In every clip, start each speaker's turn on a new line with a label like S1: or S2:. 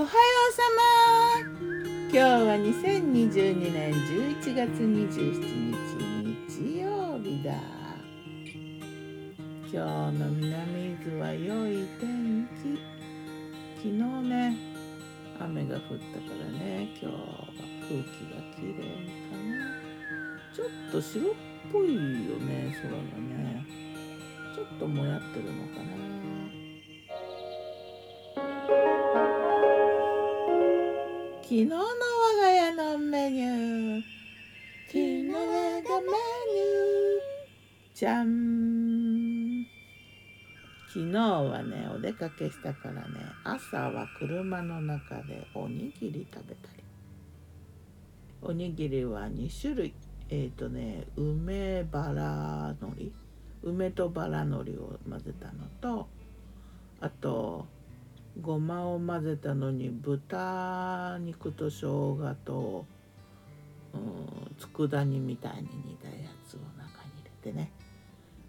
S1: おはようさま。今日は2022年11月27日日曜日だ。今日の南伊豆は良い天気。昨日ね雨が降ったからね今日は空気がきれいかな。ちょっと白っぽいよね空がね。ちょっともやってるのかな。昨日の我が家のメニュー。昨日のメニュー。じゃん。昨日はねお出かけしたからね朝は車の中でおにぎり食べたり。おにぎりは2種類。えっ、ー、とね梅バラのり梅とバラのりを混ぜたのとあとごまを混ぜたのに豚肉と生姜と、うん、佃煮みたいに煮たやつを中に入れてね。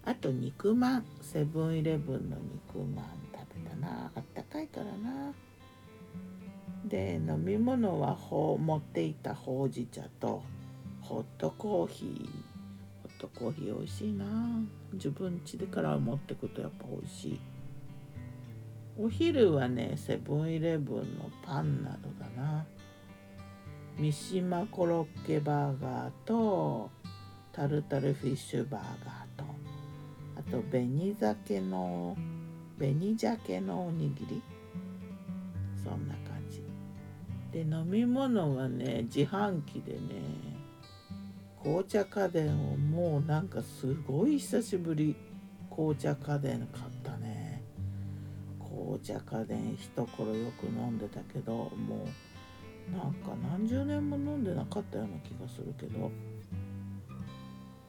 S1: あと肉まんセブンイレブンの肉まん食べたな。あったかいからな。で飲み物はほ持っていたほうじ茶とホットコーヒー。ホットコーヒー美味しいな。自分家でから持ってくとやっぱ美味しい。お昼はねセブンイレブンのパンなどだな。三島コロッケバーガーとタルタルフィッシュバーガーとあと紅鮭の紅鮭のおにぎり。そんな感じ。で飲み物はね自販機でね紅茶家電をもうなんかすごい久しぶり。紅茶家電買ったね紅茶家電一頃よく飲んでたけどもうなんか何十年も飲んでなかったような気がするけど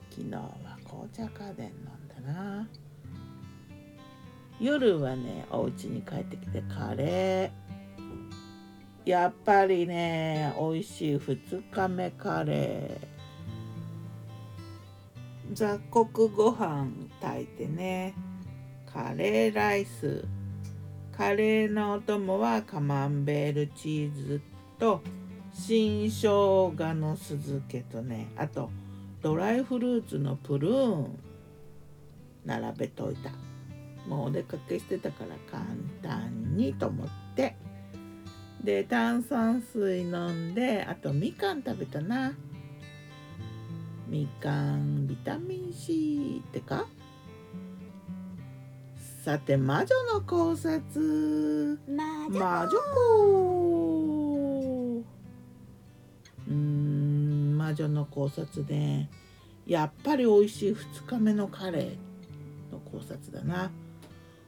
S1: 昨日は紅茶家電飲んだな。夜はねお家に帰ってきてカレー。やっぱりね美味しい2日目カレー。雑穀ご飯炊いてね。カレーライス。カレーのお供はカマンベールチーズと新生姜の酢漬けとねあとドライフルーツのプルーン並べといた。もうお出かけしてたから簡単にと思って。で炭酸水飲んであとみかん食べたな。みかんビタミン C ってか？さて魔女の考察。魔女。子うん魔女の考察で。やっぱり美味しい2日目のカレーの考察だな。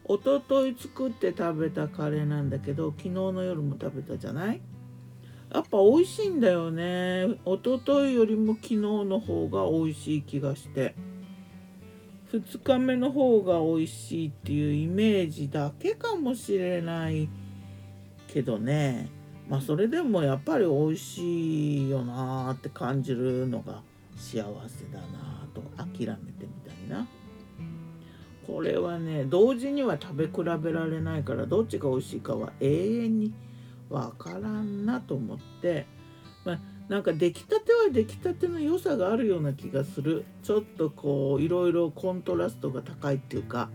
S1: 一昨日作って食べたカレーなんだけど昨日の夜も食べたじゃない？やっぱ美味しいんだよね。一昨日よりも昨日の方が美味しい気がして。2日目の方が美味しいっていうイメージだけかもしれないけどね。まあそれでもやっぱり美味しいよなって感じるのが幸せだなと諦めてみたいな。これはね同時には食べ比べられないからどっちが美味しいかは永遠にわからんなと思って、まあなんか出来たては出来たての良さがあるような気がする。ちょっとこういろいろコントラストが高いっていうか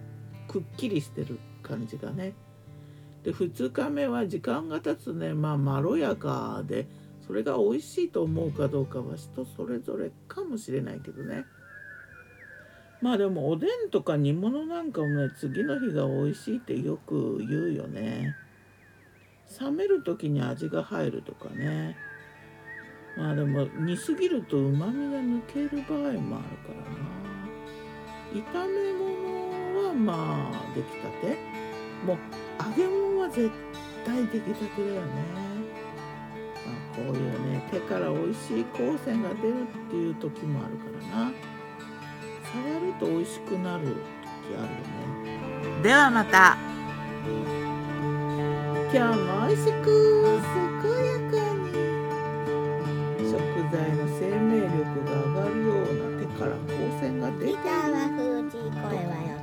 S1: くっきりしてる感じがね。で2日目は時間が経つね。まあまろやかでそれが美味しいと思うかどうかは人それぞれかもしれないけどね。まあでもおでんとか煮物なんかもね次の日が美味しいってよく言うよね。冷める時に味が入るとかね。まあでも煮すぎるとうまみが抜ける場合もあるからな。炒め物はまあ出来たて。もう揚げ物は絶対出来たてだよね、まあ、こういうね手から美味しい光線が出るっていう時もあるからな。触ると美味しくなる時あるよね。ではまた。今日も美味しく健やか材の生命力が上がるような手から光線が出ている。
S2: 北は富士声はよ